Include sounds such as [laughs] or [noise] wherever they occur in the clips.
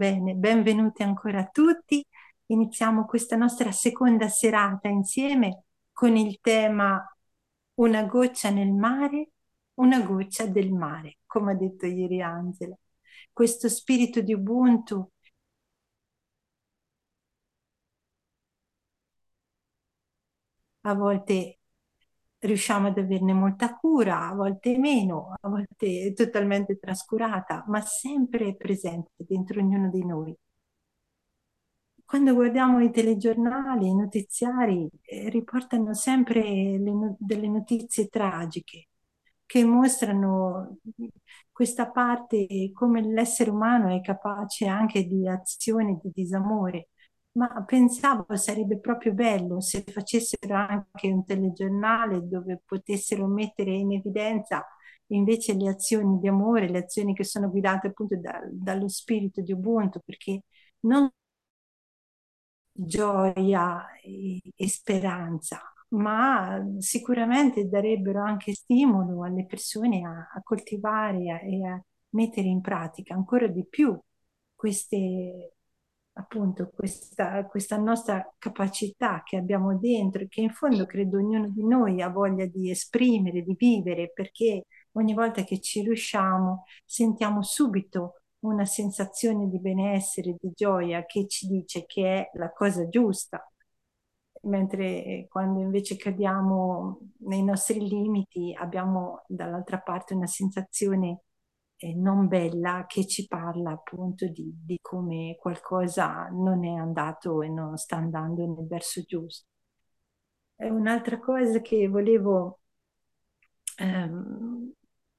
Bene, benvenuti ancora a tutti. Iniziamo questa nostra seconda serata insieme con il tema Una goccia nel mare, una goccia del mare, come ha detto ieri Angela. Questo spirito di Ubuntu a volte riusciamo ad averne molta cura, a volte meno, a volte totalmente trascurata, ma sempre presente dentro ognuno di noi. Quando guardiamo i telegiornali, i notiziari, eh, riportano sempre no delle notizie tragiche che mostrano questa parte come l'essere umano è capace anche di azioni di disamore ma pensavo sarebbe proprio bello se facessero anche un telegiornale dove potessero mettere in evidenza invece le azioni di amore, le azioni che sono guidate appunto da, dallo spirito di Ubuntu, perché non gioia e, e speranza, ma sicuramente darebbero anche stimolo alle persone a, a coltivare e a mettere in pratica ancora di più queste appunto questa, questa nostra capacità che abbiamo dentro, che in fondo credo ognuno di noi ha voglia di esprimere, di vivere, perché ogni volta che ci riusciamo sentiamo subito una sensazione di benessere, di gioia che ci dice che è la cosa giusta, mentre quando invece cadiamo nei nostri limiti abbiamo dall'altra parte una sensazione eh, non bella che ci parla appunto di, di, come qualcosa non è andato e non sta andando nel verso giusto. E un'altra cosa che volevo ehm,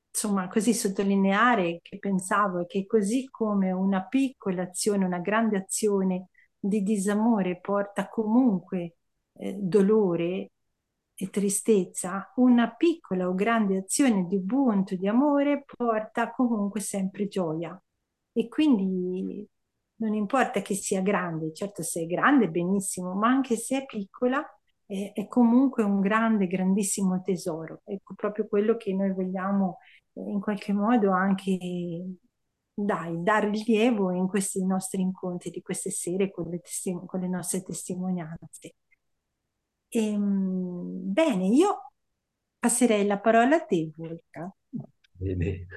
insomma così sottolineare che pensavo è che così come una piccola azione, una grande azione di disamore porta comunque eh, dolore, e tristezza, una piccola o grande azione di Ubuntu, di amore, porta comunque sempre gioia. E quindi non importa che sia grande, certo se è grande benissimo, ma anche se è piccola è, è comunque un grande, grandissimo tesoro. Ecco proprio quello che noi vogliamo eh, in qualche modo anche dai, dare rilievo in questi nostri incontri di queste sere con le, testim- con le nostre testimonianze. Ehm, bene, io passerei la parola a te, Volca. Bene.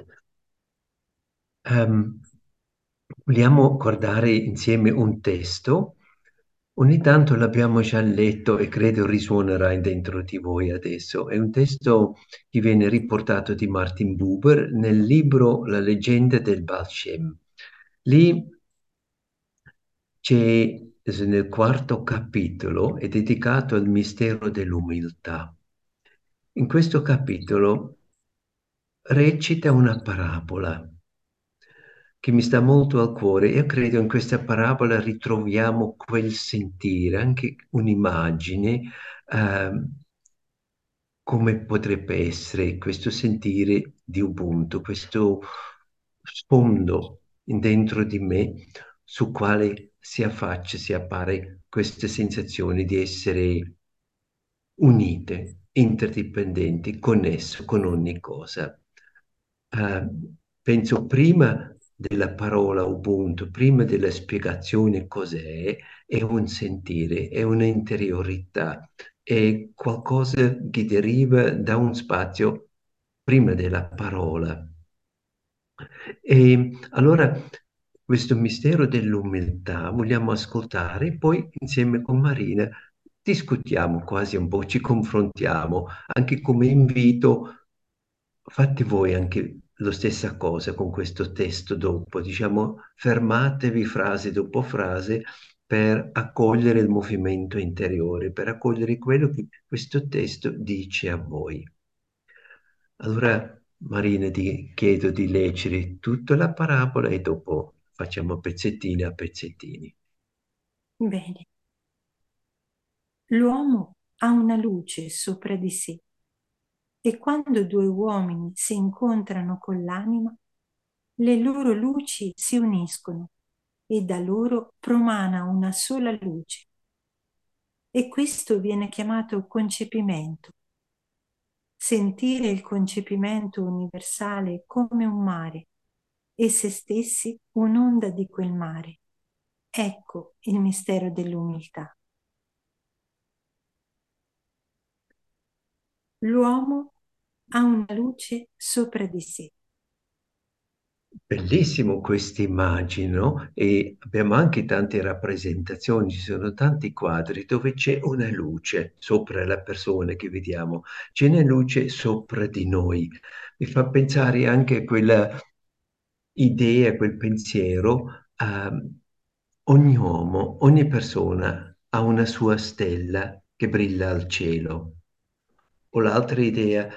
Um, vogliamo guardare insieme un testo. Ogni tanto l'abbiamo già letto e credo risuonerà dentro di voi adesso. È un testo che viene riportato di Martin Buber nel libro La leggenda del Baal Shem. Lì c'è nel quarto capitolo è dedicato al mistero dell'umiltà. In questo capitolo recita una parabola che mi sta molto al cuore. Io credo in questa parabola ritroviamo quel sentire, anche un'immagine, eh, come potrebbe essere questo sentire di Ubuntu, questo sfondo dentro di me su quale si affaccia, si appare questa sensazione di essere unite, interdipendenti, connesse con ogni cosa. Uh, penso prima della parola Ubuntu, prima della spiegazione cos'è, è un sentire, è un'interiorità, è qualcosa che deriva da un spazio prima della parola. E allora questo mistero dell'umiltà vogliamo ascoltare, poi insieme con Marina discutiamo quasi un po', ci confrontiamo, anche come invito, fate voi anche la stessa cosa con questo testo dopo, diciamo fermatevi frase dopo frase per accogliere il movimento interiore, per accogliere quello che questo testo dice a voi. Allora, Marina, ti chiedo di leggere tutta la parabola e dopo facciamo pezzettini a pezzettini. Bene. L'uomo ha una luce sopra di sé e quando due uomini si incontrano con l'anima, le loro luci si uniscono e da loro promana una sola luce. E questo viene chiamato concepimento. Sentire il concepimento universale come un mare e se stessi un'onda di quel mare. Ecco il mistero dell'umiltà. L'uomo ha una luce sopra di sé. Bellissimo questa immagine? E abbiamo anche tante rappresentazioni, ci sono tanti quadri dove c'è una luce sopra la persona che vediamo, c'è una luce sopra di noi. Mi fa pensare anche a quella idea, quel pensiero, uh, ogni uomo, ogni persona ha una sua stella che brilla al cielo. O l'altra idea,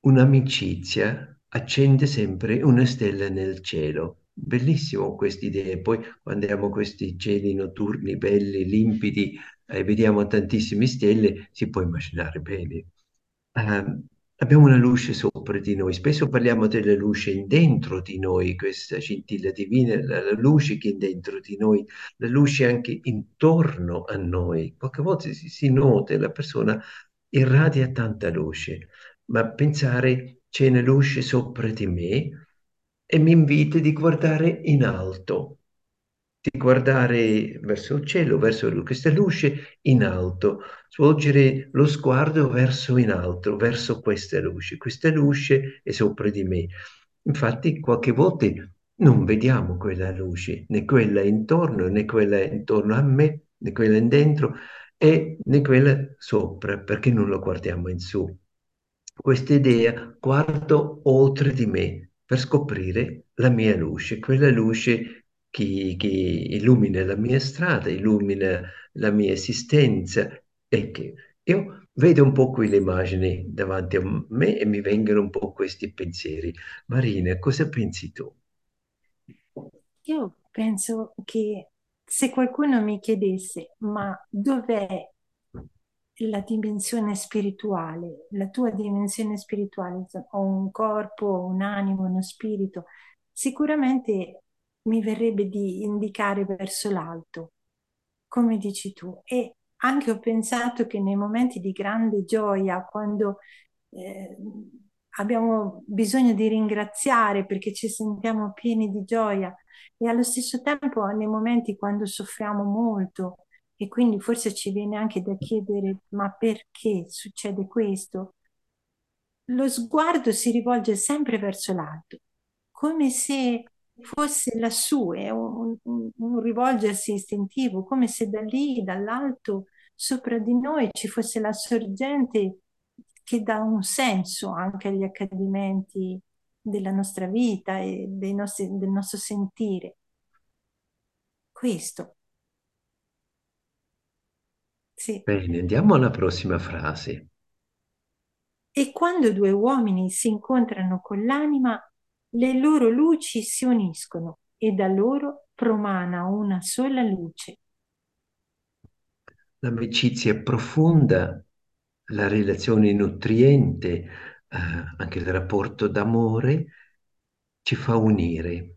un'amicizia accende sempre una stella nel cielo. Bellissimo questa idea. Poi quando abbiamo questi cieli notturni belli, limpidi, e eh, vediamo tantissime stelle, si può immaginare bene. Uh, abbiamo una luce sopra di noi. Spesso parliamo della luce dentro di noi, questa scintilla divina, la, la luce che è dentro di noi, la luce anche intorno a noi. Qualche volta si, si nota la persona irradia tanta luce, ma pensare c'è una luce sopra di me e mi invita di guardare in alto, di guardare verso il cielo, verso questa luce in alto, svolgere lo sguardo verso in alto, verso questa luce. Questa luce è sopra di me. Infatti, qualche volta non vediamo quella luce, né quella intorno, né quella intorno a me, né quella in dentro, e né quella sopra, perché non lo guardiamo in su questa idea guardo oltre di me per scoprire la mia luce, quella luce che, che illumina la mia strada, illumina la mia esistenza e che io vedo un po' qui le immagini davanti a me e mi vengono un po' questi pensieri. Marina, cosa pensi tu? Io penso che se qualcuno mi chiedesse ma dov'è la dimensione spirituale, la tua dimensione spirituale, ho un corpo, un animo, uno spirito, sicuramente mi verrebbe di indicare verso l'alto, come dici tu. E anche ho pensato che nei momenti di grande gioia, quando eh, abbiamo bisogno di ringraziare perché ci sentiamo pieni di gioia e allo stesso tempo nei momenti quando soffriamo molto, e quindi forse ci viene anche da chiedere ma perché succede questo? Lo sguardo si rivolge sempre verso l'alto, come se fosse lassù, è un, un, un rivolgersi istintivo, come se da lì, dall'alto, sopra di noi ci fosse la sorgente che dà un senso anche agli accadimenti della nostra vita e nostri, del nostro sentire. Questo. Sì. Bene, andiamo alla prossima frase. E quando due uomini si incontrano con l'anima, le loro luci si uniscono e da loro promana una sola luce. L'amicizia profonda, la relazione nutriente, eh, anche il rapporto d'amore ci fa unire.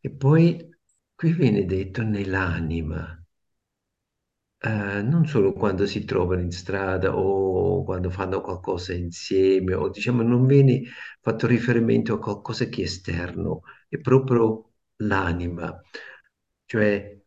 E poi qui viene detto nell'anima eh, non solo quando si trovano in strada o quando fanno qualcosa insieme, o diciamo non viene fatto riferimento a qualcosa che è esterno, è proprio l'anima, cioè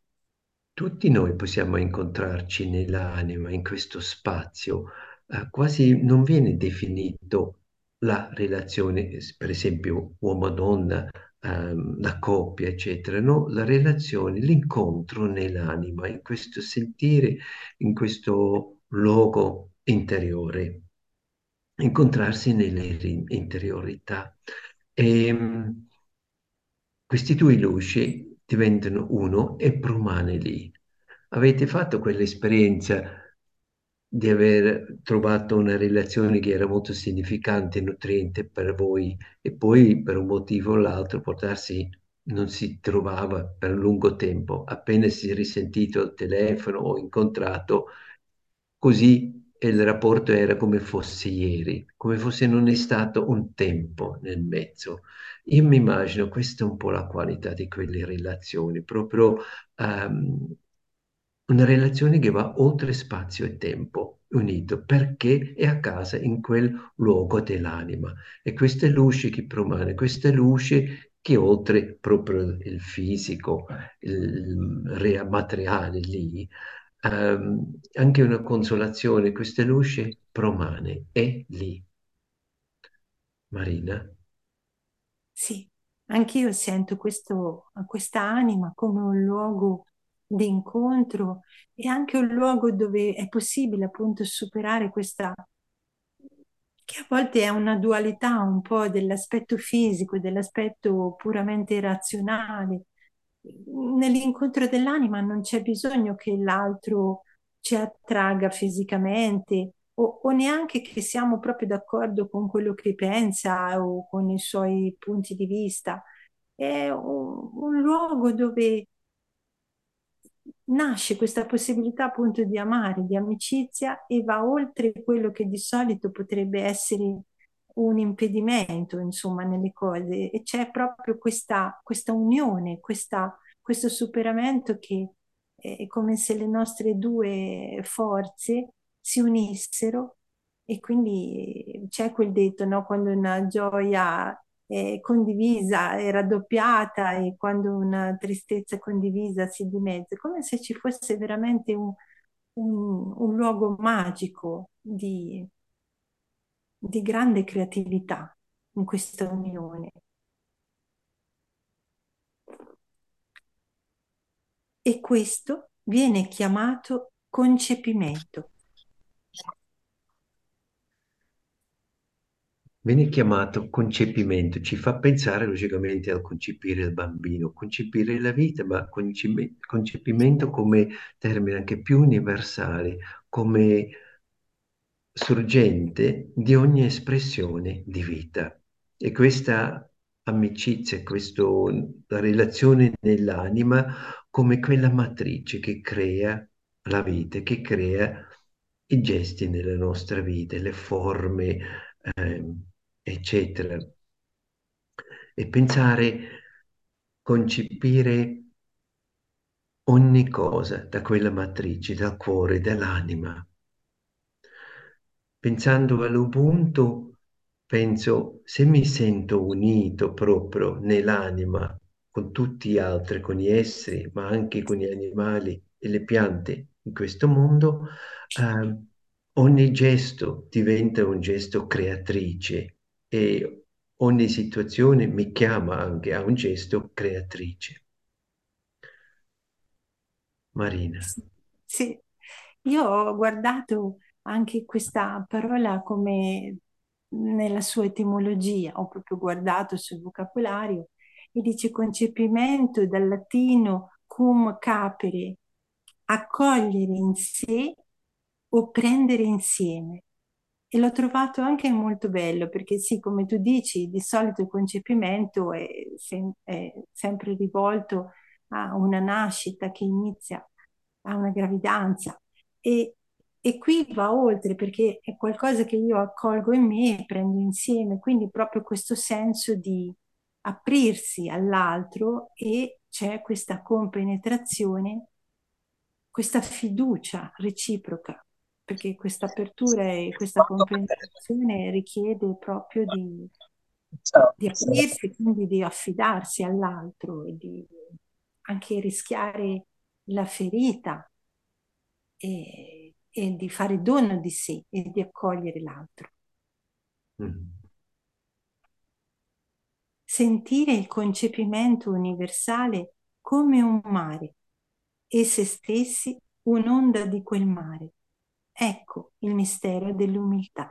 tutti noi possiamo incontrarci nell'anima, in questo spazio, eh, quasi non viene definito la relazione, per esempio uomo-donna, ehm, la coppia, eccetera, no? La relazione, l'incontro nell'anima, in questo sentire, in questo luogo interiore, incontrarsi nelle interiorità. E, ehm, questi due luci diventano uno e promane lì. Avete fatto quell'esperienza di aver trovato una relazione che era molto significante e nutriente per voi e poi per un motivo o l'altro portarsi non si trovava per un lungo tempo, appena si è risentito al telefono o incontrato, così il rapporto era come fosse ieri, come fosse non è stato un tempo nel mezzo. Io mi immagino questa è un po' la qualità di quelle relazioni, proprio um, una relazione che va oltre spazio e tempo, unito, perché è a casa in quel luogo dell'anima. E questa luce che promane, questa luce che oltre proprio il fisico, il materiale lì, ehm, anche una consolazione, questa luce promane, è lì. Marina? Sì, anch'io sento questo, questa anima come un luogo di incontro e anche un luogo dove è possibile appunto superare questa, che a volte è una dualità un po' dell'aspetto fisico dell'aspetto puramente razionale. Nell'incontro dell'anima non c'è bisogno che l'altro ci attragga fisicamente o, o neanche che siamo proprio d'accordo con quello che pensa o con i suoi punti di vista. È un, un luogo dove nasce questa possibilità appunto di amare, di amicizia e va oltre quello che di solito potrebbe essere un impedimento, insomma, nelle cose. E c'è proprio questa, questa unione, questa, questo superamento che è come se le nostre due forze si unissero e quindi c'è quel detto, no? Quando una gioia è condivisa è raddoppiata e quando una tristezza condivisa si dimezza, come se ci fosse veramente un, un, un luogo magico di, di grande creatività in questa unione. E questo viene chiamato concepimento. Viene chiamato concepimento, ci fa pensare logicamente al concepire il bambino, concepire la vita, ma conce- concepimento come termine anche più universale, come sorgente di ogni espressione di vita. E questa amicizia, questo, la relazione nell'anima come quella matrice che crea la vita, che crea i gesti nella nostra vita, le forme, eh, eccetera. E pensare, concepire ogni cosa da quella matrice, dal cuore, dall'anima. Pensando all'Ubuntu, penso se mi sento unito proprio nell'anima con tutti gli altri, con gli esseri, ma anche con gli animali e le piante in questo mondo, eh, ogni gesto diventa un gesto creatrice e ogni situazione mi chiama anche a un gesto creatrice. Marina. Sì, io ho guardato anche questa parola come nella sua etimologia, ho proprio guardato sul vocabolario e dice concepimento dal latino cum capere, accogliere in sé o prendere insieme. E l'ho trovato anche molto bello perché sì, come tu dici, di solito il concepimento è, sem- è sempre rivolto a una nascita che inizia a una gravidanza. E, e qui va oltre perché è qualcosa che io accolgo in me e prendo insieme, quindi proprio questo senso di aprirsi all'altro e c'è questa compenetrazione, questa fiducia reciproca perché questa apertura e questa comprehensione richiede proprio di, di aprirsi, quindi di affidarsi all'altro e di anche rischiare la ferita e, e di fare dono di sé e di accogliere l'altro. Mm. Sentire il concepimento universale come un mare e se stessi un'onda di quel mare Ecco il mistero dell'umiltà.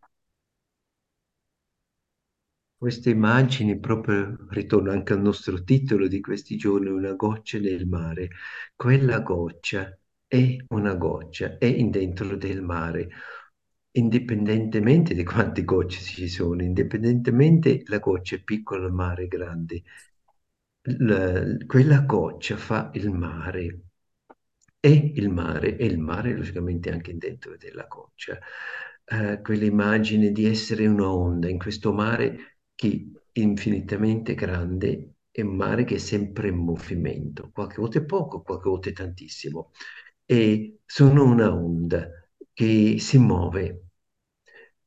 Queste immagini proprio ritornano anche al nostro titolo di questi giorni, una goccia nel mare. Quella goccia è una goccia, è dentro del mare, indipendentemente di quante gocce ci sono, indipendentemente la goccia è piccola, il mare grande. La, quella goccia fa il mare e il mare, e il mare logicamente anche dentro della goccia. Eh, quell'immagine di essere un'onda in questo mare che è infinitamente grande è un mare che è sempre in movimento, qualche volta è poco, qualche volta è tantissimo. E sono una onda che si muove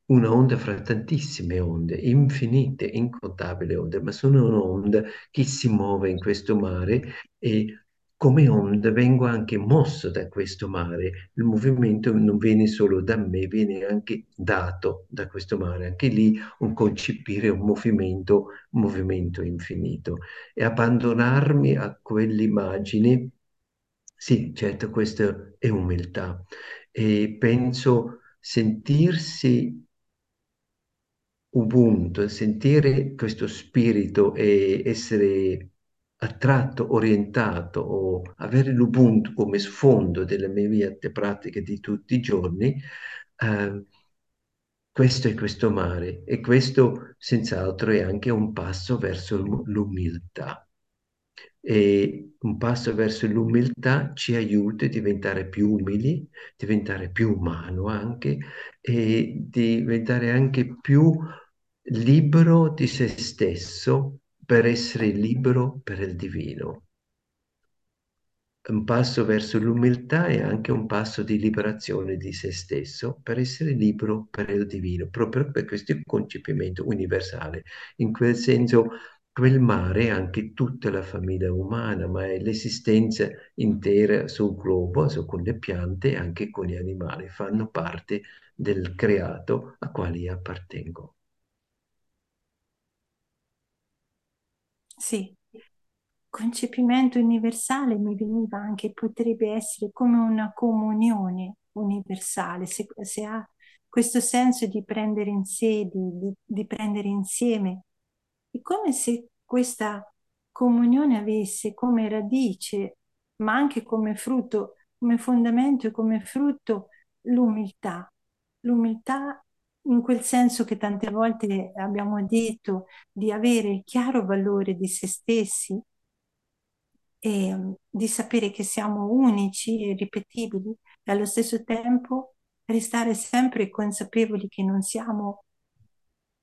una onda fra tantissime onde, infinite, incontabili onde, ma sono un'onda che si muove in questo mare e come onda vengo anche mosso da questo mare. Il movimento non viene solo da me, viene anche dato da questo mare. Anche lì un concepire un movimento, un movimento infinito. E abbandonarmi a quell'immagine, sì, certo, questa è umiltà. E penso sentirsi Ubuntu, sentire questo spirito e essere attratto, orientato o avere l'Ubuntu come sfondo delle mie vite pratiche di tutti i giorni, eh, questo è questo mare e questo senz'altro è anche un passo verso l'umiltà. E un passo verso l'umiltà ci aiuta a diventare più umili, diventare più umano anche e diventare anche più libero di se stesso per essere libero per il divino. Un passo verso l'umiltà è anche un passo di liberazione di se stesso per essere libero per il divino, proprio per questo concepimento universale. In quel senso, quel mare è anche tutta la famiglia umana, ma è l'esistenza intera sul globo, su, con le piante e anche con gli animali, fanno parte del creato a quale appartengo. Sì, concepimento universale mi veniva anche, potrebbe essere come una comunione universale, se, se ha questo senso di prendere in sé, di, di, di prendere insieme. È come se questa comunione avesse come radice, ma anche come frutto, come fondamento e come frutto l'umiltà. L'umiltà in quel senso che tante volte abbiamo detto di avere il chiaro valore di se stessi e um, di sapere che siamo unici e ripetibili e allo stesso tempo restare sempre consapevoli che non siamo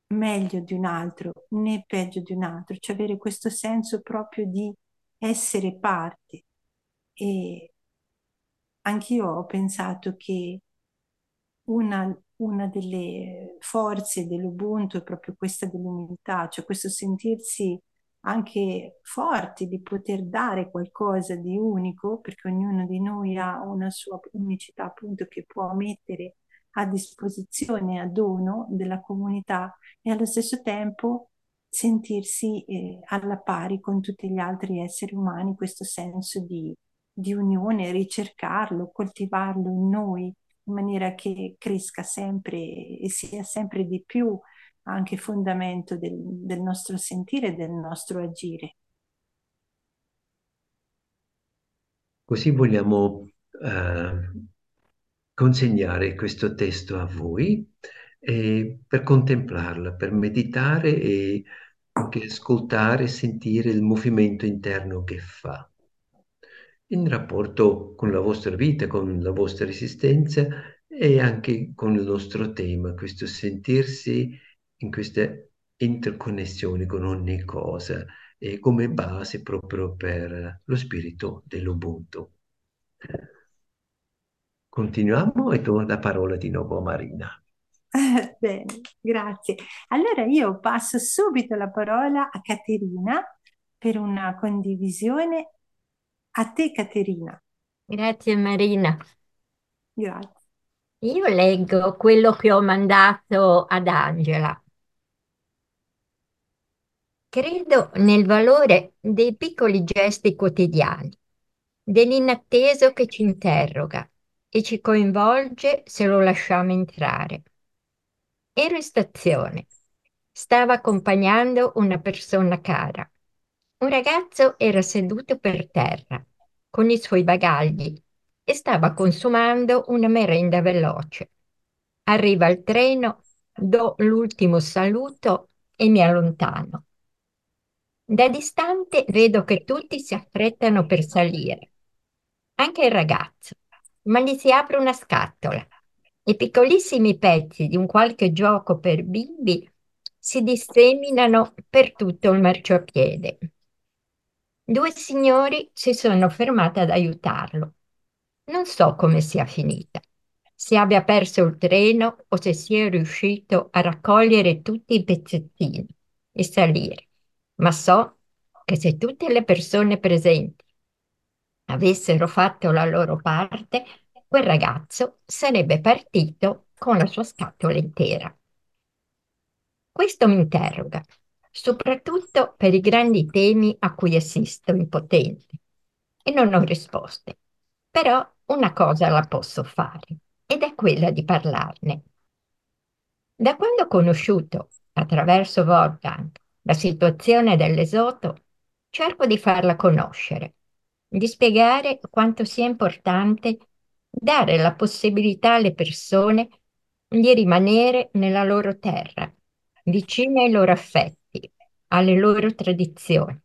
meglio di un altro né peggio di un altro, cioè avere questo senso proprio di essere parte. E anch'io ho pensato che una una delle forze dell'Ubuntu è proprio questa dell'umiltà, cioè questo sentirsi anche forti di poter dare qualcosa di unico, perché ognuno di noi ha una sua unicità appunto che può mettere a disposizione, a dono della comunità e allo stesso tempo sentirsi eh, alla pari con tutti gli altri esseri umani, questo senso di, di unione, ricercarlo, coltivarlo in noi in maniera che cresca sempre e sia sempre di più anche fondamento del, del nostro sentire e del nostro agire. Così vogliamo eh, consegnare questo testo a voi eh, per contemplarla, per meditare e anche ascoltare e sentire il movimento interno che fa in rapporto con la vostra vita, con la vostra esistenza e anche con il nostro tema, questo sentirsi in queste interconnessioni con ogni cosa e come base proprio per lo spirito dell'Ubuntu. Continuiamo e do la parola di nuovo a Marina. [laughs] Bene, grazie. Allora io passo subito la parola a Caterina per una condivisione a te, Caterina. Grazie Marina. Grazie. Io leggo quello che ho mandato ad Angela. Credo nel valore dei piccoli gesti quotidiani, dell'inatteso che ci interroga e ci coinvolge se lo lasciamo entrare. Ero in stazione. Stava accompagnando una persona cara. Un ragazzo era seduto per terra con i suoi bagagli e stava consumando una merenda veloce. Arriva il treno, do l'ultimo saluto e mi allontano. Da distante vedo che tutti si affrettano per salire, anche il ragazzo, ma gli si apre una scatola e piccolissimi pezzi di un qualche gioco per bimbi si disseminano per tutto il marciapiede. Due signori si sono fermati ad aiutarlo. Non so come sia finita. se abbia perso il treno o se sia riuscito a raccogliere tutti i pezzettini e salire, ma so che se tutte le persone presenti avessero fatto la loro parte, quel ragazzo sarebbe partito con la sua scatola intera. Questo mi interroga, soprattutto per i grandi temi a cui assisto impotente e non ho risposte. Però una cosa la posso fare ed è quella di parlarne. Da quando ho conosciuto, attraverso Wolfgang, la situazione dell'esoto, cerco di farla conoscere, di spiegare quanto sia importante dare la possibilità alle persone di rimanere nella loro terra, vicine ai loro affetti, alle loro tradizioni,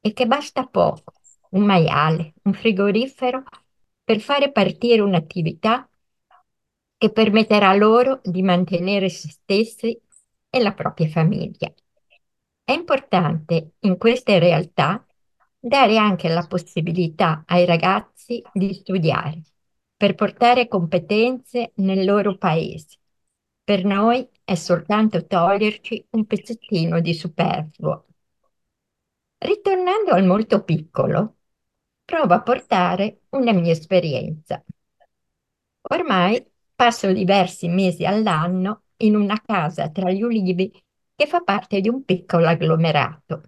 e che basta poco, un maiale, un frigorifero, per fare partire un'attività che permetterà loro di mantenere se stessi e la propria famiglia. È importante in queste realtà dare anche la possibilità ai ragazzi di studiare per portare competenze nel loro paese. Per noi è soltanto toglierci un pezzettino di superfluo. Ritornando al molto piccolo, provo a portare una mia esperienza. Ormai passo diversi mesi all'anno in una casa tra gli ulivi che fa parte di un piccolo agglomerato.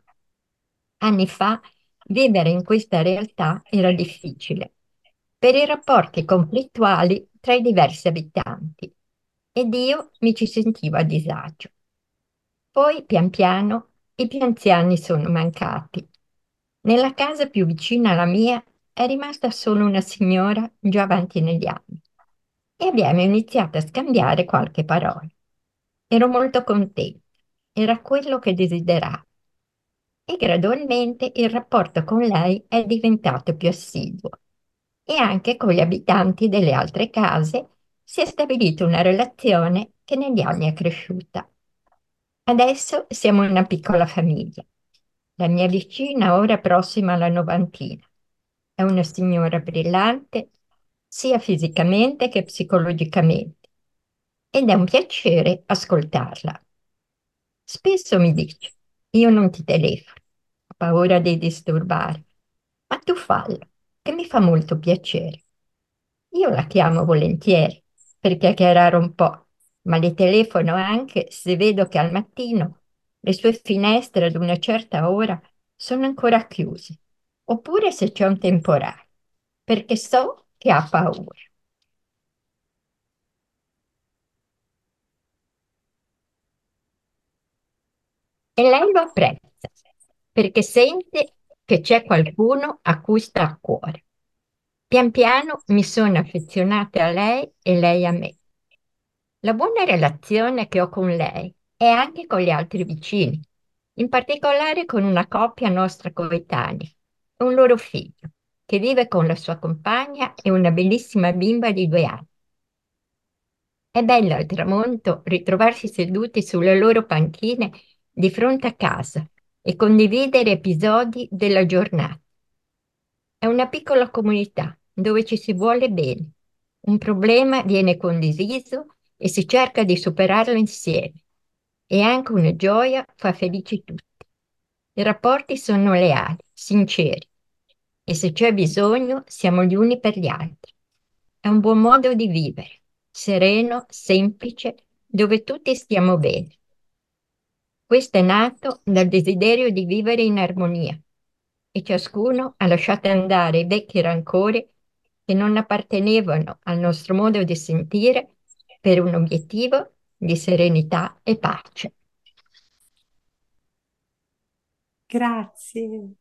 Anni fa vivere in questa realtà era difficile per i rapporti conflittuali tra i diversi abitanti ed io mi ci sentivo a disagio. Poi, pian piano, i più anziani sono mancati. Nella casa più vicina alla mia è rimasta solo una signora già avanti negli anni e abbiamo iniziato a scambiare qualche parola. Ero molto contenta, era quello che desideravo e gradualmente il rapporto con lei è diventato più assiduo e anche con gli abitanti delle altre case si è stabilita una relazione che negli anni è cresciuta. Adesso siamo una piccola famiglia. La mia vicina ora prossima alla novantina. È una signora brillante, sia fisicamente che psicologicamente, ed è un piacere ascoltarla. Spesso mi dice, io non ti telefono, ho paura di disturbare, ma tu fallo, che mi fa molto piacere. Io la chiamo volentieri per chiacchierare un po', ma le telefono anche se vedo che al mattino le sue finestre ad una certa ora sono ancora chiuse, oppure se c'è un temporale, perché so che ha paura. E lei lo apprezza, perché sente che c'è qualcuno a cui sta a cuore. Pian piano mi sono affezionata a lei e lei a me. La buona relazione che ho con lei è anche con gli altri vicini, in particolare con una coppia nostra coetanea e un loro figlio, che vive con la sua compagna e una bellissima bimba di due anni. È bello al tramonto ritrovarsi seduti sulle loro panchine di fronte a casa e condividere episodi della giornata. È una piccola comunità dove ci si vuole bene. Un problema viene condiviso e si cerca di superarlo insieme. E anche una gioia fa felici tutti. I rapporti sono leali, sinceri e se c'è bisogno siamo gli uni per gli altri. È un buon modo di vivere, sereno, semplice, dove tutti stiamo bene. Questo è nato dal desiderio di vivere in armonia e ciascuno ha lasciato andare i vecchi rancori che non appartenevano al nostro modo di sentire per un obiettivo di serenità e pace. Grazie.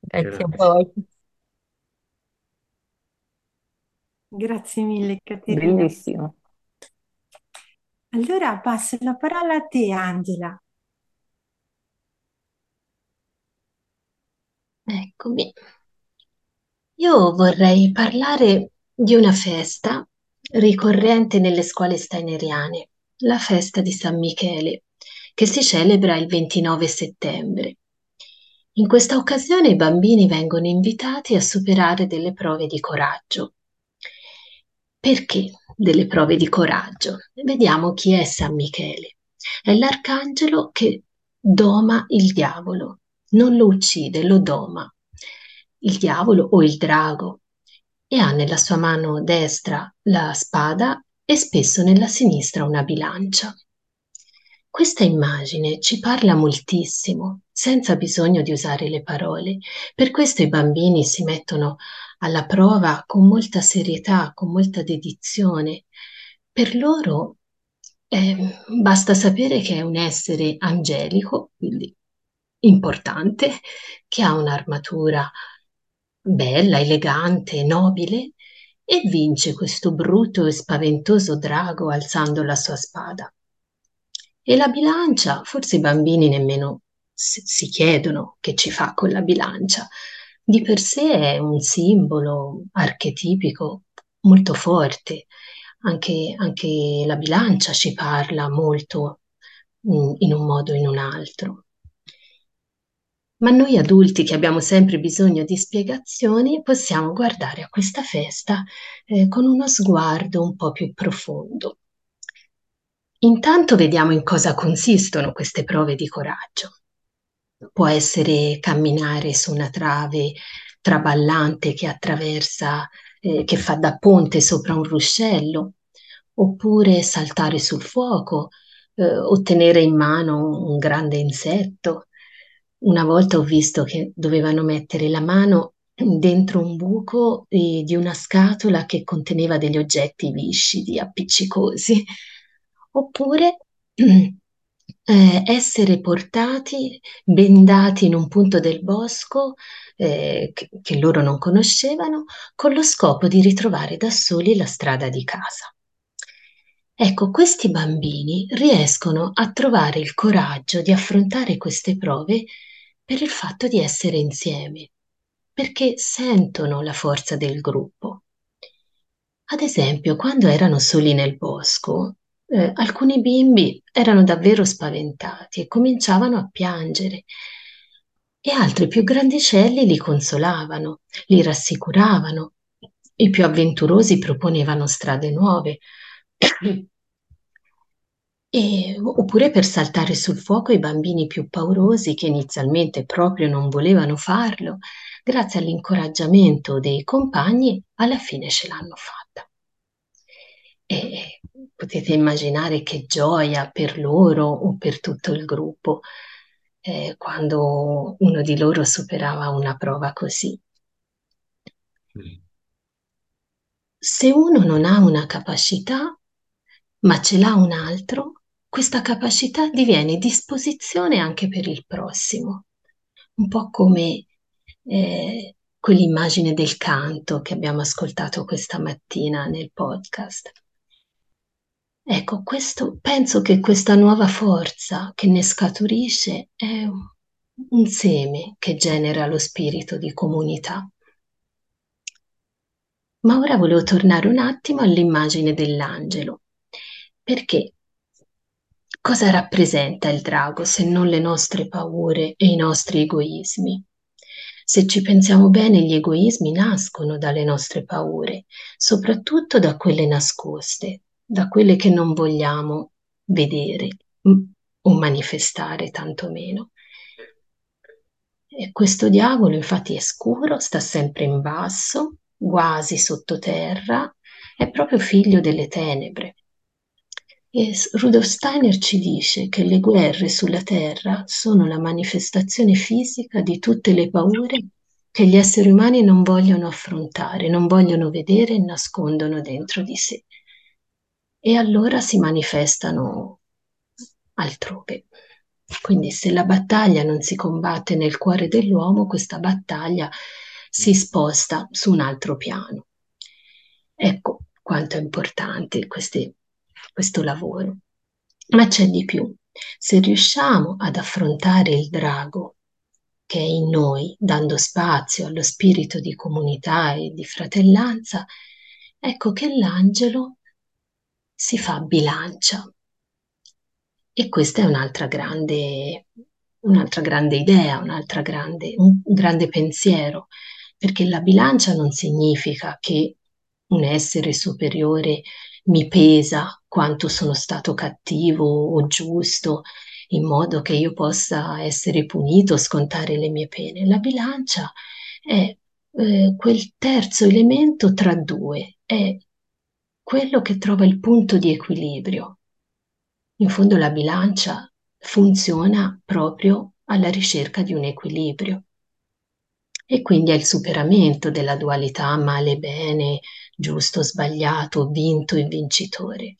Grazie a voi. Grazie mille Caterina. Bellissimo. Allora passo la parola a te, Angela. Eccomi. Io vorrei parlare di una festa ricorrente nelle scuole steineriane, la festa di San Michele, che si celebra il 29 settembre. In questa occasione i bambini vengono invitati a superare delle prove di coraggio. Perché delle prove di coraggio? Vediamo chi è San Michele. È l'arcangelo che doma il diavolo, non lo uccide, lo doma. Il diavolo o il drago e ha nella sua mano destra la spada e spesso nella sinistra una bilancia. Questa immagine ci parla moltissimo, senza bisogno di usare le parole. Per questo i bambini si mettono alla prova con molta serietà, con molta dedizione. Per loro eh, basta sapere che è un essere angelico, quindi importante, che ha un'armatura bella, elegante, nobile, e vince questo brutto e spaventoso drago alzando la sua spada. E la bilancia, forse i bambini nemmeno si chiedono che ci fa con la bilancia. Di per sé è un simbolo archetipico molto forte. Anche, anche la bilancia ci parla molto in, in un modo o in un altro. Ma noi adulti che abbiamo sempre bisogno di spiegazioni possiamo guardare a questa festa eh, con uno sguardo un po' più profondo. Intanto vediamo in cosa consistono queste prove di coraggio. Può essere camminare su una trave traballante che attraversa, eh, che fa da ponte sopra un ruscello, oppure saltare sul fuoco, eh, o tenere in mano un grande insetto. Una volta ho visto che dovevano mettere la mano dentro un buco eh, di una scatola che conteneva degli oggetti viscidi, appiccicosi oppure [clears throat] eh, essere portati, bendati in un punto del bosco eh, che, che loro non conoscevano, con lo scopo di ritrovare da soli la strada di casa. Ecco, questi bambini riescono a trovare il coraggio di affrontare queste prove per il fatto di essere insieme, perché sentono la forza del gruppo. Ad esempio, quando erano soli nel bosco, eh, alcuni bimbi erano davvero spaventati e cominciavano a piangere e altri più grandicelli li consolavano, li rassicuravano. I più avventurosi proponevano strade nuove. E, oppure per saltare sul fuoco i bambini più paurosi che inizialmente proprio non volevano farlo, grazie all'incoraggiamento dei compagni, alla fine ce l'hanno fatta. E potete immaginare che gioia per loro o per tutto il gruppo eh, quando uno di loro superava una prova così. Mm. Se uno non ha una capacità, ma ce l'ha un altro, questa capacità diviene disposizione anche per il prossimo, un po' come eh, quell'immagine del canto che abbiamo ascoltato questa mattina nel podcast. Ecco, questo, penso che questa nuova forza che ne scaturisce è un seme che genera lo spirito di comunità. Ma ora volevo tornare un attimo all'immagine dell'angelo, perché cosa rappresenta il drago se non le nostre paure e i nostri egoismi? Se ci pensiamo bene, gli egoismi nascono dalle nostre paure, soprattutto da quelle nascoste, da quelle che non vogliamo vedere o manifestare tantomeno. E questo diavolo infatti è scuro, sta sempre in basso, quasi sottoterra, è proprio figlio delle tenebre. Rudolf Steiner ci dice che le guerre sulla terra sono la manifestazione fisica di tutte le paure che gli esseri umani non vogliono affrontare, non vogliono vedere e nascondono dentro di sé e allora si manifestano altrove. Quindi se la battaglia non si combatte nel cuore dell'uomo, questa battaglia si sposta su un altro piano. Ecco quanto è importante queste, questo lavoro. Ma c'è di più. Se riusciamo ad affrontare il drago che è in noi, dando spazio allo spirito di comunità e di fratellanza, ecco che l'angelo si fa bilancia. E questa è un'altra grande, un'altra grande idea, un'altra grande, un grande pensiero, perché la bilancia non significa che un essere superiore mi pesa quanto sono stato cattivo o giusto, in modo che io possa essere punito, scontare le mie pene. La bilancia è eh, quel terzo elemento tra due, è quello che trova il punto di equilibrio. In fondo la bilancia funziona proprio alla ricerca di un equilibrio e quindi è il superamento della dualità male-bene, giusto-sbagliato, vinto e vincitore.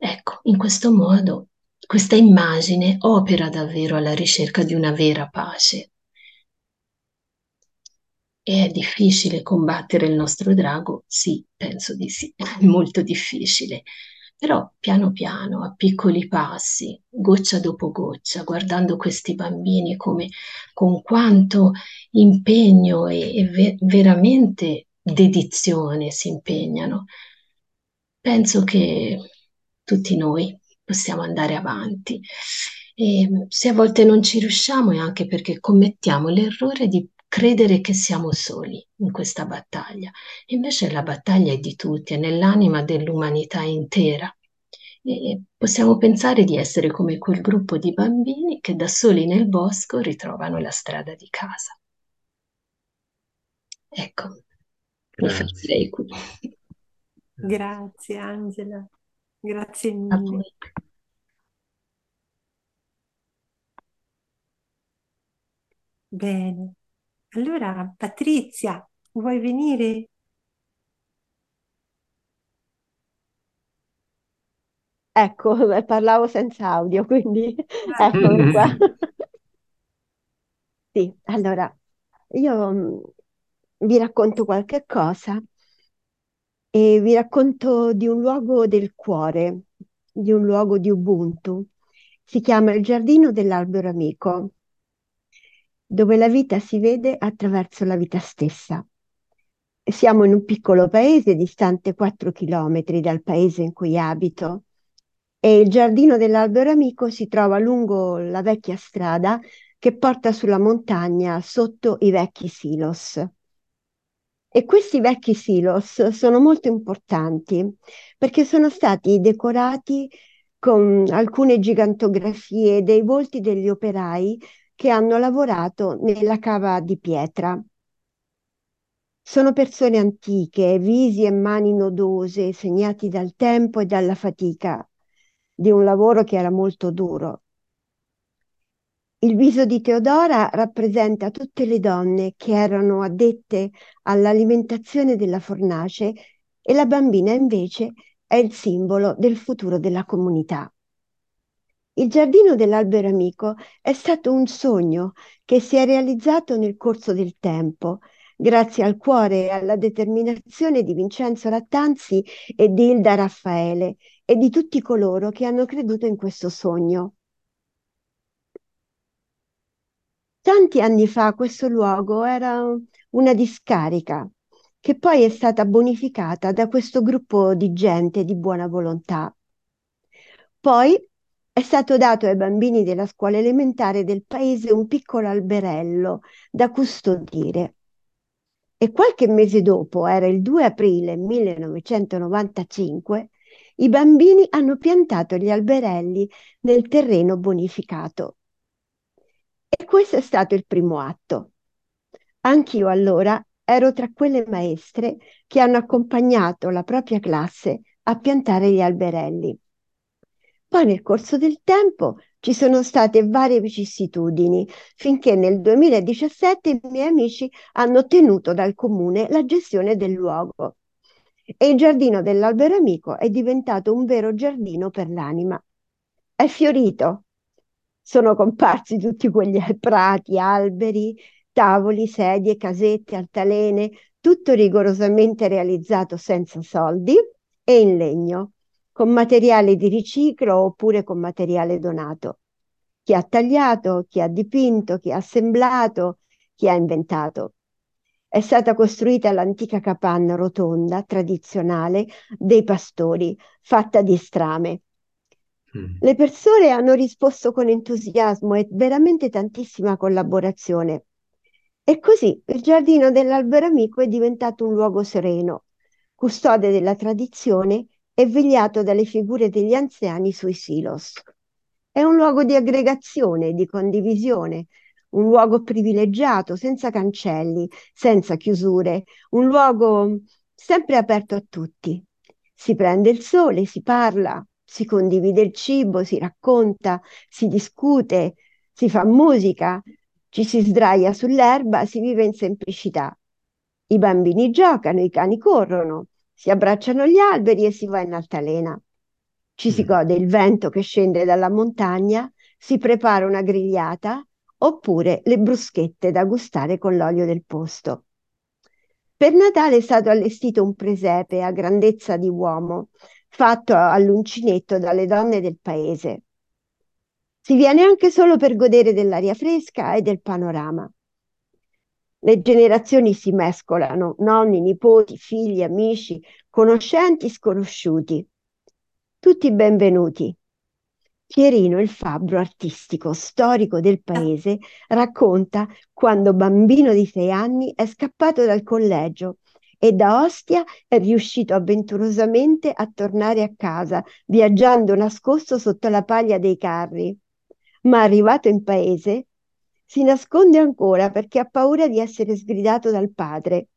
Ecco, in questo modo questa immagine opera davvero alla ricerca di una vera pace. E è difficile combattere il nostro drago? Sì, penso di sì, [laughs] è molto difficile. Però piano piano, a piccoli passi, goccia dopo goccia, guardando questi bambini come con quanto impegno e, e ve- veramente dedizione si impegnano, penso che tutti noi possiamo andare avanti. E se a volte non ci riusciamo è anche perché commettiamo l'errore di credere che siamo soli in questa battaglia. Invece la battaglia è di tutti, è nell'anima dell'umanità intera. E possiamo pensare di essere come quel gruppo di bambini che da soli nel bosco ritrovano la strada di casa. Ecco, qui. Grazie Angela, grazie mille. Bene. Allora, Patrizia, vuoi venire? Ecco, [laughs] parlavo senza audio, quindi eccomi qua. [laughs] Sì, allora, io vi racconto qualche cosa e vi racconto di un luogo del cuore, di un luogo di Ubuntu. Si chiama il Giardino dell'Albero Amico dove la vita si vede attraverso la vita stessa. Siamo in un piccolo paese distante 4 chilometri dal paese in cui abito e il giardino dell'albero amico si trova lungo la vecchia strada che porta sulla montagna sotto i vecchi silos. E questi vecchi silos sono molto importanti perché sono stati decorati con alcune gigantografie dei volti degli operai che hanno lavorato nella cava di pietra. Sono persone antiche, visi e mani nodose, segnati dal tempo e dalla fatica di un lavoro che era molto duro. Il viso di Teodora rappresenta tutte le donne che erano addette all'alimentazione della fornace e la bambina invece è il simbolo del futuro della comunità. Il giardino dell'albero amico è stato un sogno che si è realizzato nel corso del tempo, grazie al cuore e alla determinazione di Vincenzo Lattanzi e di Ilda Raffaele e di tutti coloro che hanno creduto in questo sogno. Tanti anni fa questo luogo era una discarica che poi è stata bonificata da questo gruppo di gente di buona volontà. Poi è stato dato ai bambini della scuola elementare del paese un piccolo alberello da custodire. E qualche mese dopo, era il 2 aprile 1995, i bambini hanno piantato gli alberelli nel terreno bonificato. E questo è stato il primo atto. Anch'io allora ero tra quelle maestre che hanno accompagnato la propria classe a piantare gli alberelli. Poi nel corso del tempo ci sono state varie vicissitudini finché nel 2017 i miei amici hanno ottenuto dal comune la gestione del luogo e il giardino dell'albero amico è diventato un vero giardino per l'anima. È fiorito. Sono comparsi tutti quegli [laughs] prati, alberi, tavoli, sedie, casette, altalene, tutto rigorosamente realizzato senza soldi e in legno con materiale di riciclo oppure con materiale donato. Chi ha tagliato, chi ha dipinto, chi ha assemblato, chi ha inventato. È stata costruita l'antica capanna rotonda tradizionale dei pastori, fatta di strame. Mm. Le persone hanno risposto con entusiasmo e veramente tantissima collaborazione. E così il giardino dell'albero amico è diventato un luogo sereno, custode della tradizione e vegliato dalle figure degli anziani sui silos. È un luogo di aggregazione, di condivisione, un luogo privilegiato, senza cancelli, senza chiusure, un luogo sempre aperto a tutti. Si prende il sole, si parla, si condivide il cibo, si racconta, si discute, si fa musica, ci si sdraia sull'erba, si vive in semplicità. I bambini giocano, i cani corrono, si abbracciano gli alberi e si va in altalena. Ci si mm. gode il vento che scende dalla montagna, si prepara una grigliata oppure le bruschette da gustare con l'olio del posto. Per Natale è stato allestito un presepe a grandezza di uomo, fatto all'uncinetto dalle donne del paese. Si viene anche solo per godere dell'aria fresca e del panorama. Le generazioni si mescolano, nonni, nipoti, figli, amici, conoscenti, sconosciuti. Tutti benvenuti. Pierino, il fabbro artistico storico del paese, racconta quando bambino di sei anni è scappato dal collegio e da Ostia è riuscito avventurosamente a tornare a casa, viaggiando nascosto sotto la paglia dei carri. Ma arrivato in paese, si nasconde ancora perché ha paura di essere sgridato dal padre.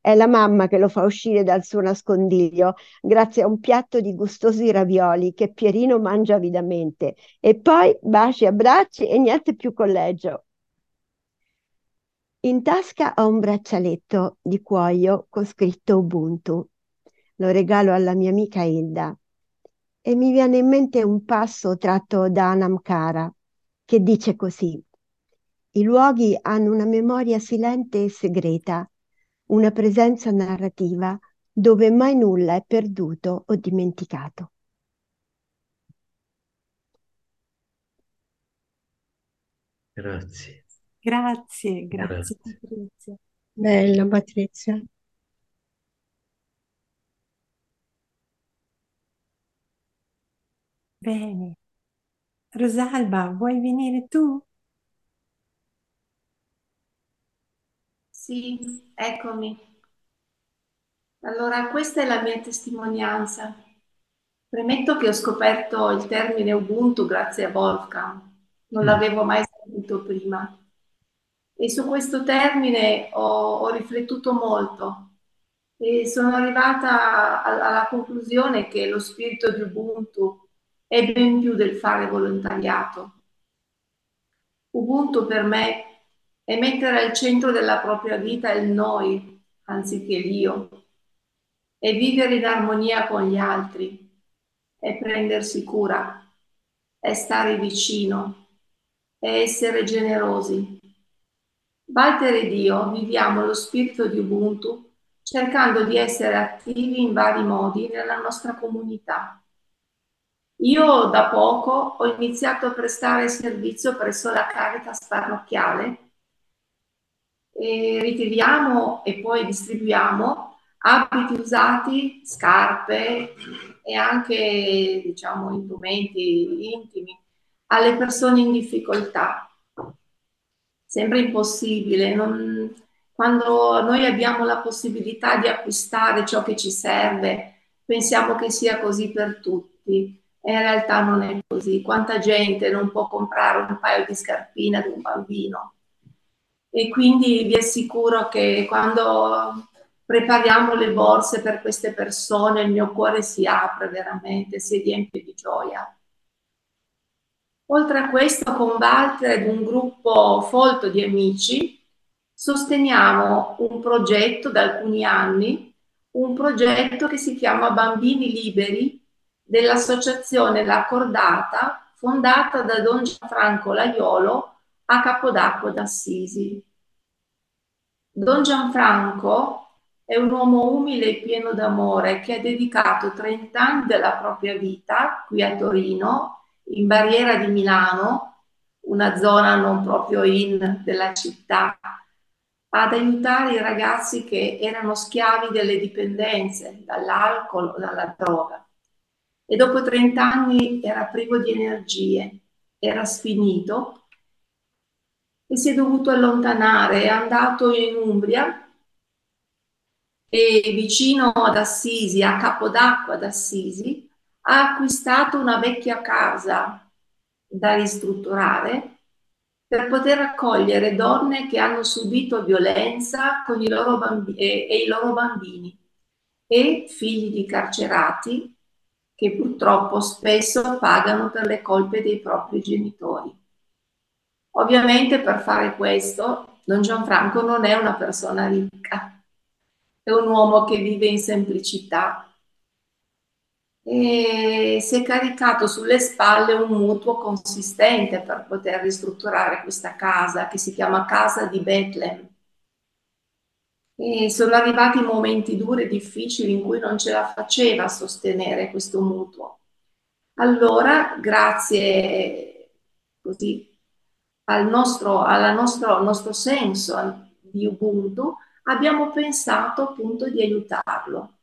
È la mamma che lo fa uscire dal suo nascondiglio grazie a un piatto di gustosi ravioli che Pierino mangia avidamente. E poi baci, abbracci e niente più collegio. In tasca ho un braccialetto di cuoio con scritto Ubuntu. Lo regalo alla mia amica Hilda. E mi viene in mente un passo tratto da Anamkara che dice così. I luoghi hanno una memoria silente e segreta, una presenza narrativa dove mai nulla è perduto o dimenticato. Grazie. Grazie, grazie, grazie. Patrizia. Bella Patrizia. Bene. Rosalba, vuoi venire tu? Sì, eccomi. Allora, questa è la mia testimonianza. Premetto che ho scoperto il termine Ubuntu grazie a Wolfgang, non mm. l'avevo mai sentito prima. E su questo termine ho, ho riflettuto molto. E sono arrivata alla conclusione che lo spirito di Ubuntu è ben più del fare volontariato. Ubuntu per me è mettere al centro della propria vita il noi anziché l'io, è vivere in armonia con gli altri, è prendersi cura, è stare vicino, è essere generosi. Walter ed io viviamo lo spirito di Ubuntu cercando di essere attivi in vari modi nella nostra comunità. Io da poco ho iniziato a prestare servizio presso la Caritas parrocchiale e ritiriamo e poi distribuiamo abiti usati, scarpe e anche diciamo indumenti intimi alle persone in difficoltà. Sembra impossibile, non, quando noi abbiamo la possibilità di acquistare ciò che ci serve, pensiamo che sia così per tutti e in realtà non è così. Quanta gente non può comprare un paio di scarpine ad un bambino? E quindi vi assicuro che quando prepariamo le borse per queste persone, il mio cuore si apre veramente, si riempie di gioia. Oltre a questo, con Walter ed un gruppo folto di amici, sosteniamo un progetto da alcuni anni, un progetto che si chiama Bambini Liberi dell'associazione La Cordata, fondata da Don Gianfranco Laiolo a Capodacco d'Assisi. Don Gianfranco è un uomo umile e pieno d'amore che ha dedicato 30 anni della propria vita qui a Torino, in barriera di Milano, una zona non proprio in della città, ad aiutare i ragazzi che erano schiavi delle dipendenze, dall'alcol o dalla droga. E dopo 30 anni era privo di energie, era sfinito e si è dovuto allontanare, è andato in Umbria e vicino ad Assisi, a Capodacqua ad Assisi, ha acquistato una vecchia casa da ristrutturare per poter accogliere donne che hanno subito violenza i bambi- e i loro bambini e figli di carcerati che purtroppo spesso pagano per le colpe dei propri genitori. Ovviamente per fare questo Don Gianfranco non è una persona ricca, è un uomo che vive in semplicità e si è caricato sulle spalle un mutuo consistente per poter ristrutturare questa casa che si chiama Casa di Bethlehem. E sono arrivati momenti duri e difficili in cui non ce la faceva a sostenere questo mutuo. Allora, grazie così al nostro, nostro, al nostro senso di Ubuntu, abbiamo pensato appunto di aiutarlo.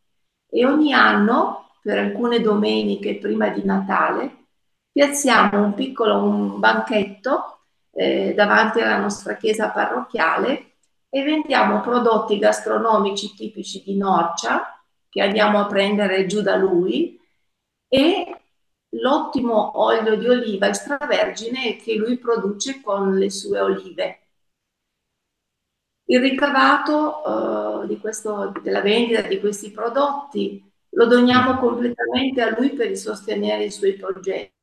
E ogni anno, per alcune domeniche prima di Natale, piazziamo un piccolo un banchetto eh, davanti alla nostra chiesa parrocchiale e vendiamo prodotti gastronomici tipici di Norcia che andiamo a prendere giù da lui e l'ottimo olio di oliva extravergine che lui produce con le sue olive. Il ricavato di questo, della vendita di questi prodotti lo doniamo completamente a lui per sostenere i suoi progetti.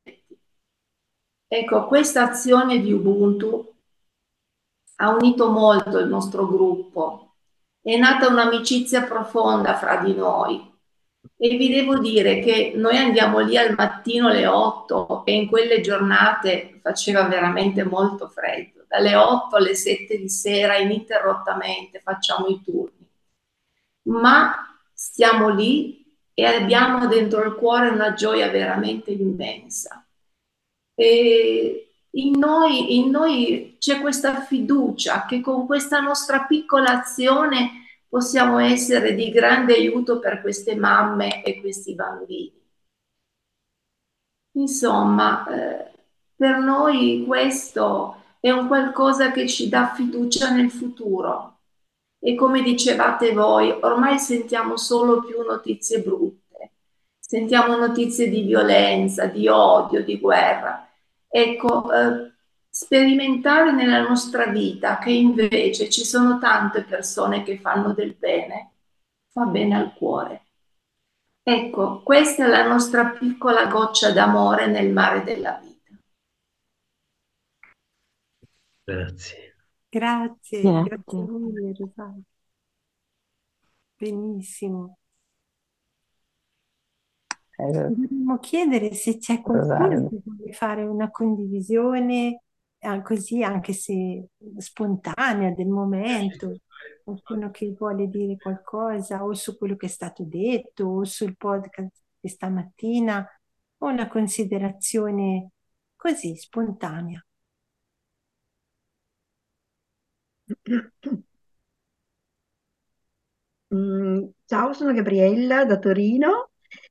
Ecco, questa azione di Ubuntu ha unito molto il nostro gruppo, è nata un'amicizia profonda fra di noi. E vi devo dire che noi andiamo lì al mattino alle 8 e in quelle giornate faceva veramente molto freddo, dalle 8 alle 7 di sera ininterrottamente facciamo i turni, ma stiamo lì e abbiamo dentro il cuore una gioia veramente immensa. E in noi, in noi c'è questa fiducia che con questa nostra piccola azione possiamo essere di grande aiuto per queste mamme e questi bambini. Insomma, eh, per noi questo è un qualcosa che ci dà fiducia nel futuro. E come dicevate voi, ormai sentiamo solo più notizie brutte, sentiamo notizie di violenza, di odio, di guerra. Ecco, eh, sperimentare nella nostra vita che invece ci sono tante persone che fanno del bene, fa bene al cuore. Ecco, questa è la nostra piccola goccia d'amore nel mare della vita. Grazie. Grazie, grazie, a voi, Rosario. Benissimo. Eh, Vogliamo chiedere se c'è qualcuno Rosario. che vuole fare una condivisione eh, così anche se spontanea del momento, qualcuno che vuole dire qualcosa o su quello che è stato detto o sul podcast di stamattina o una considerazione così spontanea. Mm, Ciao, sono Gabriella da Torino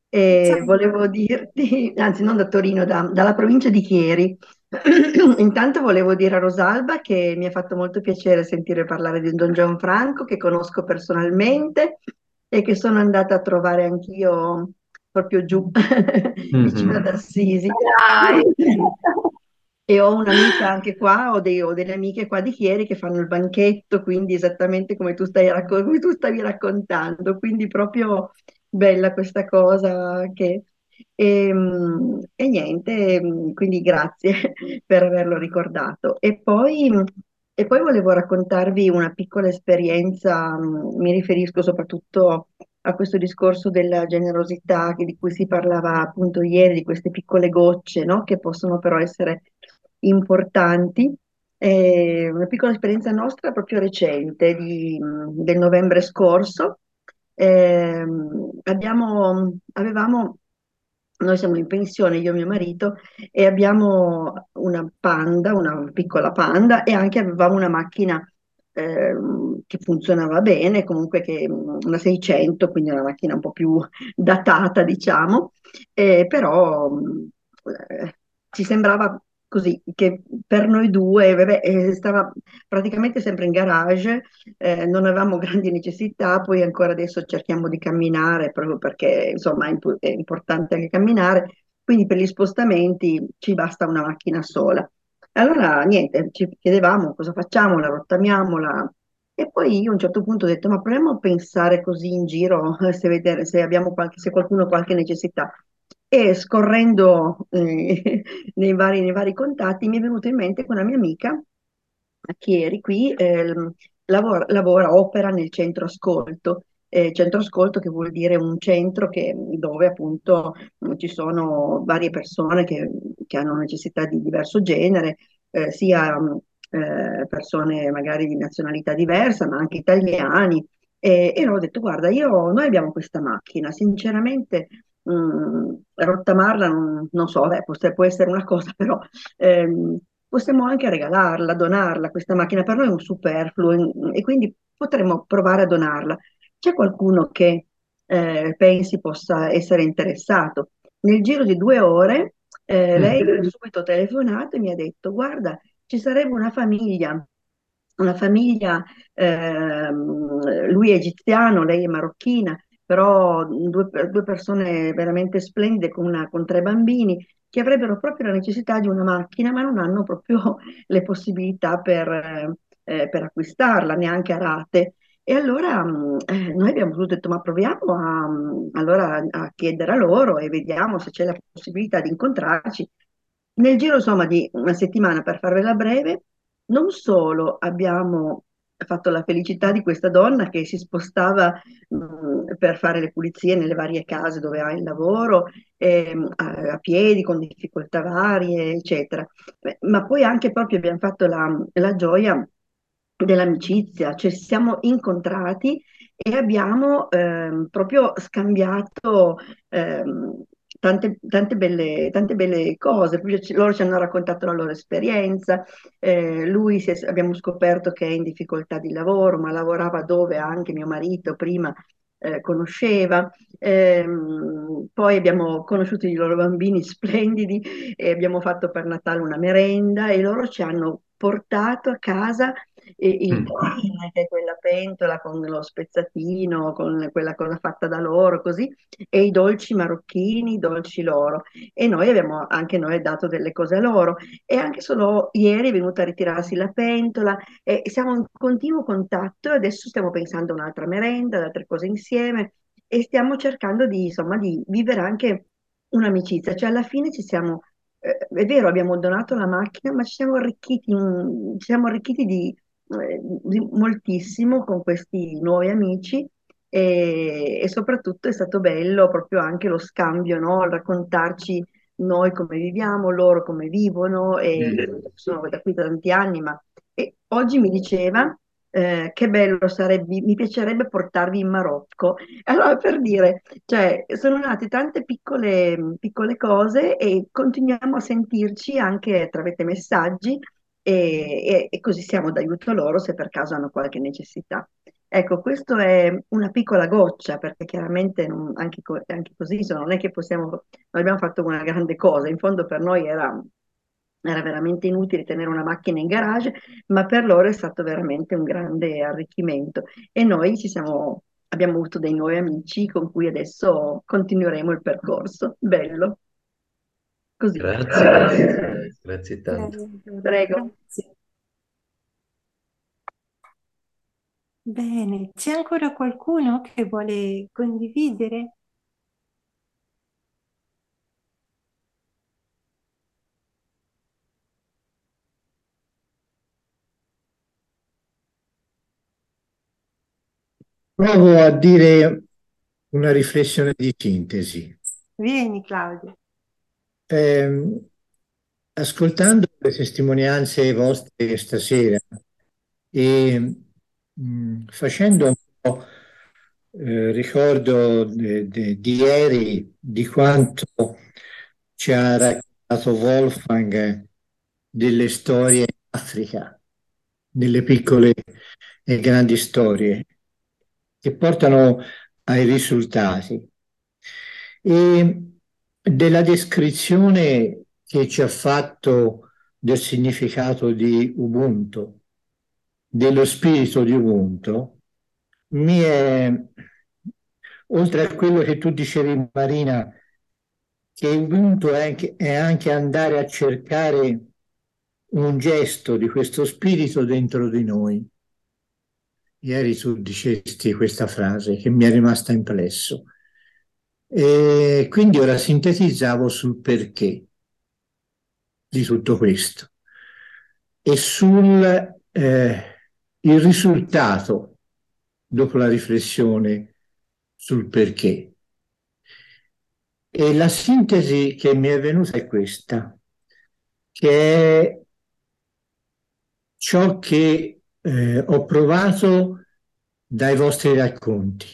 e Ciao. volevo dirti, anzi non da Torino, da- dalla provincia di Chieri. [clears throat] Intanto volevo dire a Rosalba che mi ha fatto molto piacere sentire parlare di Don Gianfranco, che conosco personalmente e che sono andata a trovare anch'io proprio giù, [laughs] vicino ad Assisi. Dai. [laughs] E ho un'amica anche qua, ho, dei- ho delle amiche qua di Chieri che fanno il banchetto, quindi esattamente come tu racco- come tu stavi raccontando, quindi proprio bella questa cosa che... E, mm, e niente, mm, quindi grazie [laughs] per averlo ricordato. E poi, e poi volevo raccontarvi una piccola esperienza, mm, mi riferisco soprattutto a questo discorso della generosità di cui si parlava appunto ieri, di queste piccole gocce, no? Che possono però essere importanti. Eh, una piccola esperienza nostra proprio recente, di- del novembre scorso. Ehm, abbiamo, avevamo, noi siamo in pensione, io e mio marito, e abbiamo una panda, una piccola panda, e anche avevamo una macchina ehm, che funzionava bene, comunque che, una 600, quindi una macchina un po' più datata, diciamo, eh, però eh, ci sembrava così, che per noi due vabbè, eh, stava praticamente sempre in garage, eh, non avevamo [laughs] grandi necessità, poi ancora adesso cerchiamo di camminare proprio perché insomma è, imp- è importante anche camminare, quindi per gli spostamenti ci basta una macchina sola. Allora niente, ci chiedevamo cosa facciamo, la rottamiamola. E poi io a un certo punto ho detto, ma proviamo a pensare così in giro [laughs] se, vedere, se, qualche, se qualcuno ha qualche necessità. E scorrendo eh, [laughs] nei, vari, nei, vari, contatti mi è venuta in mente una mia amica che ieri qui eh, lavora, lavora, opera nel centro ascolto. Eh, centro ascolto che vuol dire un centro che, dove appunto ci sono varie persone che, che hanno necessità di diverso genere, eh, sia eh, persone magari di nazionalità diversa, ma anche italiani. E, e ho detto, guarda, io, noi abbiamo questa macchina, sinceramente mh, mm, rottamarla, non, non so, beh, può, essere una cosa, [laughs] però ehm, possiamo anche regalarla, donarla, questa macchina per noi è un superfluo e quindi potremmo provare a donarla. C'è qualcuno che eh, pensi possa essere interessato? Nel giro di due ore eh, lei ha subito telefonato e mi ha detto, guarda, ci sarebbe una famiglia una famiglia, eh, lui è egiziano, lei è marocchina, però due, due persone veramente splendide con, una, con, tre bambini che avrebbero proprio la necessità di una macchina, ma non hanno proprio [laughs] le possibilità per, eh, per acquistarla, neanche a rate. E allora eh, noi abbiamo detto, ma proviamo a, allora, a chiedere a loro e vediamo se c'è la possibilità di incontrarci. Nel giro insomma di una settimana, per farvela breve, non solo abbiamo fatto la felicità di questa donna che si spostava mh, per fare le pulizie nelle varie case dove ha il lavoro, eh, a, a, piedi, con difficoltà varie, eccetera. Ma poi anche proprio abbiamo fatto la, la gioia dell'amicizia, cioè siamo incontrati e abbiamo ehm, proprio scambiato ehm, tante, tante, belle, tante belle cose, loro ci hanno raccontato la loro esperienza, eh, lui è, abbiamo scoperto che è in difficoltà di lavoro, ma lavorava dove anche mio marito prima eh, conosceva, eh, poi abbiamo conosciuto i loro bambini [laughs] splendidi e abbiamo fatto per Natale una merenda e loro ci hanno portato a casa il pane, mm. che è quella pentola con lo spezzatino, con quella cosa fatta da loro, così, e i dolci marocchini, i dolci loro. E noi abbiamo anche noi dato delle cose a loro. E anche solo ieri è venuta a ritirarsi la pentola e siamo in continuo contatto e adesso stiamo pensando a un'altra merenda, ad altre cose insieme e stiamo cercando di, insomma, di vivere anche un'amicizia. Cioè alla fine ci siamo... Eh, è vero, abbiamo donato la macchina, ma ci siamo arricchiti, ci siamo arricchiti di, moltissimo con questi nuovi amici e, e, soprattutto è stato bello proprio anche lo scambio, no? raccontarci noi come viviamo, loro come vivono e sono da qui da tanti anni, ma e oggi mi diceva eh, che bello sarebbe, mi piacerebbe portarvi in Marocco. [laughs] Allora, per dire, cioè, sono nate tante piccole, piccole cose e continuiamo a sentirci anche tramite messaggi e, e, così siamo d'aiuto loro se per caso hanno qualche necessità. Ecco, questo è una piccola goccia, perché chiaramente non, anche, anche, così non è che possiamo, non abbiamo fatto una grande cosa, in fondo per noi era, era, veramente inutile tenere una macchina in garage, ma per loro è stato veramente un grande arricchimento e noi ci siamo, abbiamo avuto dei nuovi amici con cui adesso continueremo il percorso. Bello. Così. Grazie, grazie, grazie tanto. Prego. Grazie. Bene, c'è ancora qualcuno che vuole condividere? Provo a dire una riflessione di sintesi. Vieni, Claudio. Eh, ascoltando le testimonianze vostre stasera e mh, mm, facendo un po' eh, ricordo de, de, di ieri di quanto ci ha raccontato Wolfgang delle storie in Africa, delle piccole e grandi storie che portano ai risultati. E della descrizione che ci ha fatto del significato di Ubuntu, dello spirito di Ubuntu, mi è, oltre a quello che tu dicevi Marina, che Ubuntu è anche, è anche andare a cercare un gesto di questo spirito dentro di noi. Ieri tu dicesti questa frase che mi è rimasta impresso. E quindi ora sintetizzavo sul perché di tutto questo e sul eh, il risultato dopo la riflessione sul perché. E la sintesi che mi è venuta è questa, che è ciò che eh, ho provato dai vostri racconti.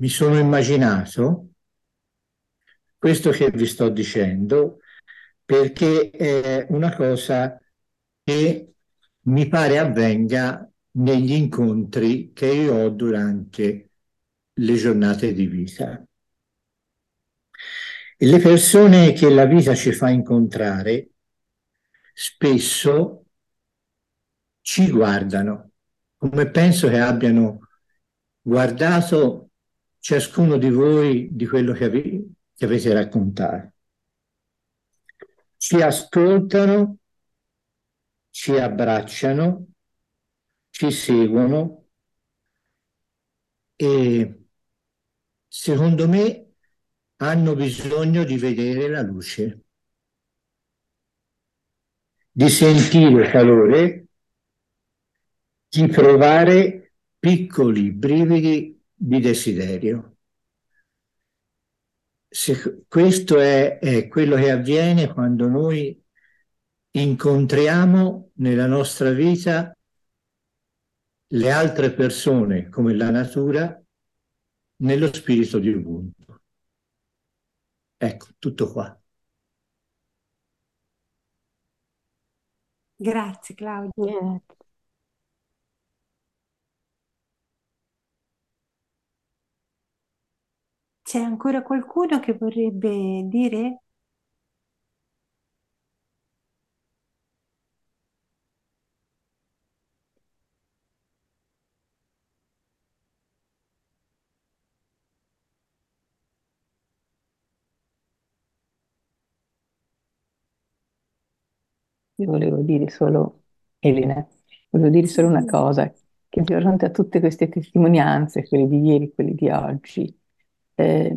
Mi sono immaginato questo che vi sto dicendo perché è una cosa che mi pare avvenga negli incontri che io ho durante le giornate di vita. E le persone che la vita ci fa incontrare spesso ci guardano, come penso che abbiano guardato ciascuno di voi di quello che, ave- che avete raccontato. Ci ascoltano, ci abbracciano, ci seguono e secondo me hanno bisogno di vedere la luce, di sentire calore di provare piccoli brividi di desiderio. Se questo è, è quello che avviene quando noi incontriamo nella nostra vita le altre persone come la natura nello spirito di Ubuntu. Ecco, tutto qua. Grazie Claudia. C'è ancora qualcuno che vorrebbe dire? Io volevo dire solo, Elena, volevo dire solo una cosa, che di fronte a tutte queste testimonianze, quelle di ieri, quelle di oggi, eh,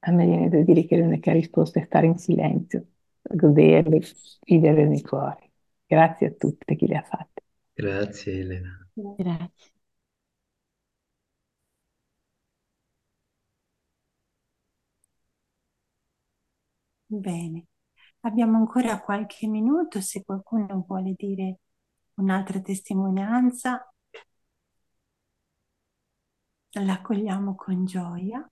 a me viene da dire che l'unica risposta è stare in silenzio, goderle, vivere nei cuori. Grazie a tutte chi le ha fatte. Grazie Elena. Grazie. Bene, abbiamo ancora qualche minuto se qualcuno vuole dire un'altra testimonianza. L'accogliamo con gioia.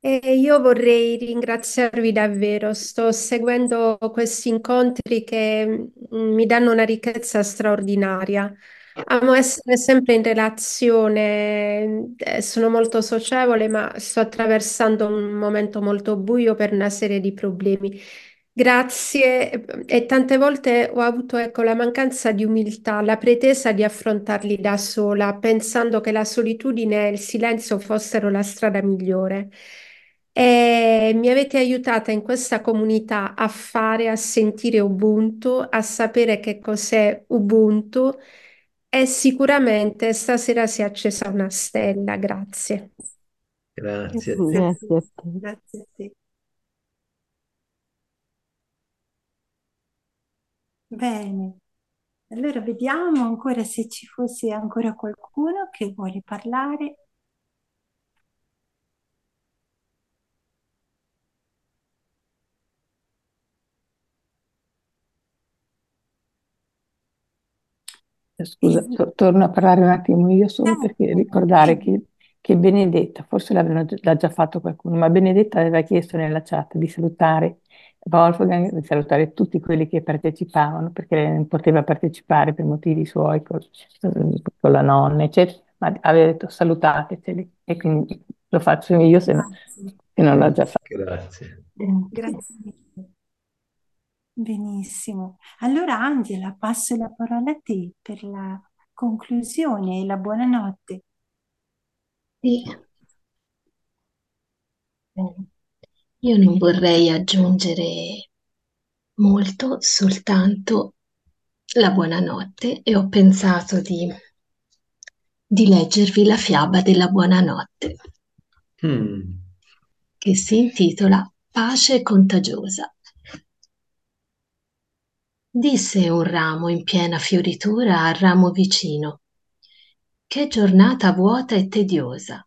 E io vorrei ringraziarvi davvero, sto seguendo questi incontri che mm, mi danno una ricchezza straordinaria. Amo essere sempre in relazione, eh, sono molto socievole, ma sto attraversando un momento molto buio per una serie di problemi. Grazie e tante volte ho avuto, ecco, la mancanza di umiltà, la pretesa di affrontarli da sola, pensando che la solitudine e il silenzio fossero la strada migliore. E mi avete aiutata in questa comunità a fare, a sentire Ubuntu, a sapere che cos'è Ubuntu e sicuramente stasera si è accesa una stella. Grazie. Grazie a te. Grazie a te. Grazie a te. Bene, allora vediamo ancora se ci fosse ancora qualcuno che vuole parlare. Scusa, to- torno a parlare un attimo io solo perché ricordare che, che Benedetta, forse l'avevano gi- l'ha già fatto qualcuno, ma Benedetta aveva chiesto nella chat di salutare Wolfgang, di salutare tutti quelli che partecipavano, perché lei non poteva partecipare per motivi suoi con, con la nonna, eccetera, ma aveva detto salutateceli e quindi lo faccio io se, no- se non l'ha già fatto. Grazie. grazie. Benissimo. Allora Angela, passo la parola a te per la conclusione e la buonanotte. Sì. Io non vorrei aggiungere molto, soltanto la buonanotte e ho pensato di, di leggervi la fiaba della buonanotte Mm. che si intitola Pace contagiosa. Disse un ramo in piena fioritura al ramo vicino, che giornata vuota e tediosa.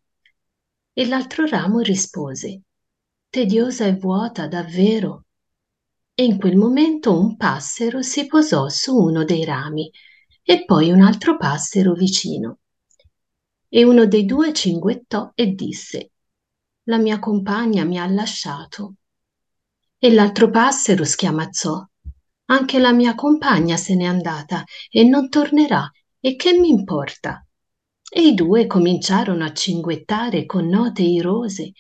E l'altro ramo rispose, tediosa e vuota davvero. E in quel momento un passero si posò su uno dei rami e poi un altro passero vicino. E uno dei due cinguettò e disse, la mia compagna mi ha lasciato. E l'altro passero schiamazzò, anche la mia compagna se n'è andata e non tornerà, e che mi importa? E i due cominciarono a cinguettare con note irose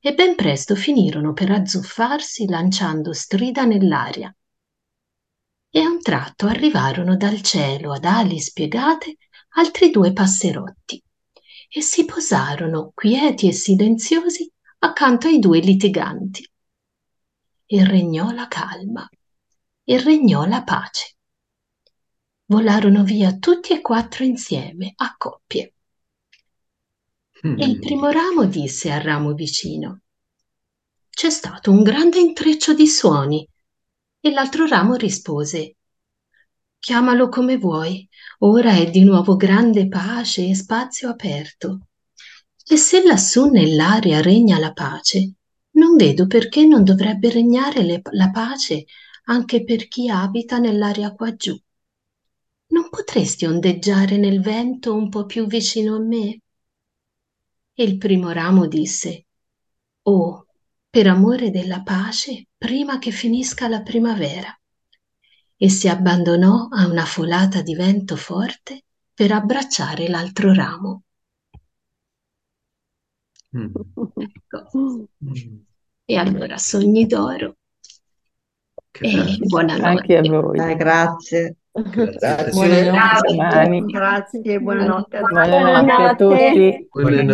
e ben presto finirono per azzuffarsi lanciando strida nell'aria. E a un tratto arrivarono dal cielo ad ali spiegate altri due passerotti e si posarono quieti e silenziosi accanto ai due litiganti. E regnò la calma e regnò la pace. Volarono via tutti e quattro insieme, a coppie. E il Mm. primo ramo disse al ramo vicino, c'è stato un grande intreccio di suoni. E l'altro ramo rispose, chiamalo come vuoi, ora è di nuovo grande pace e spazio aperto. E se lassù nell'aria regna la pace, non vedo perché non dovrebbe regnare le- la pace anche per chi abita nell'aria quaggiù. Non potresti ondeggiare nel vento un po' più vicino a me? E il primo ramo disse, Oh, per amore della pace, prima che finisca la primavera. E si abbandonò a una folata di vento forte per abbracciare l'altro ramo. Mm. Ecco. Mm. E allora sogni d'oro e Grazie. [laughs] Anche a buonanotte. voi. Eh, grazie. Grazie. Buonanotte, Grazie, domani. grazie, buonanotte a tutti. Buonanotte a tutti. Buonanotte.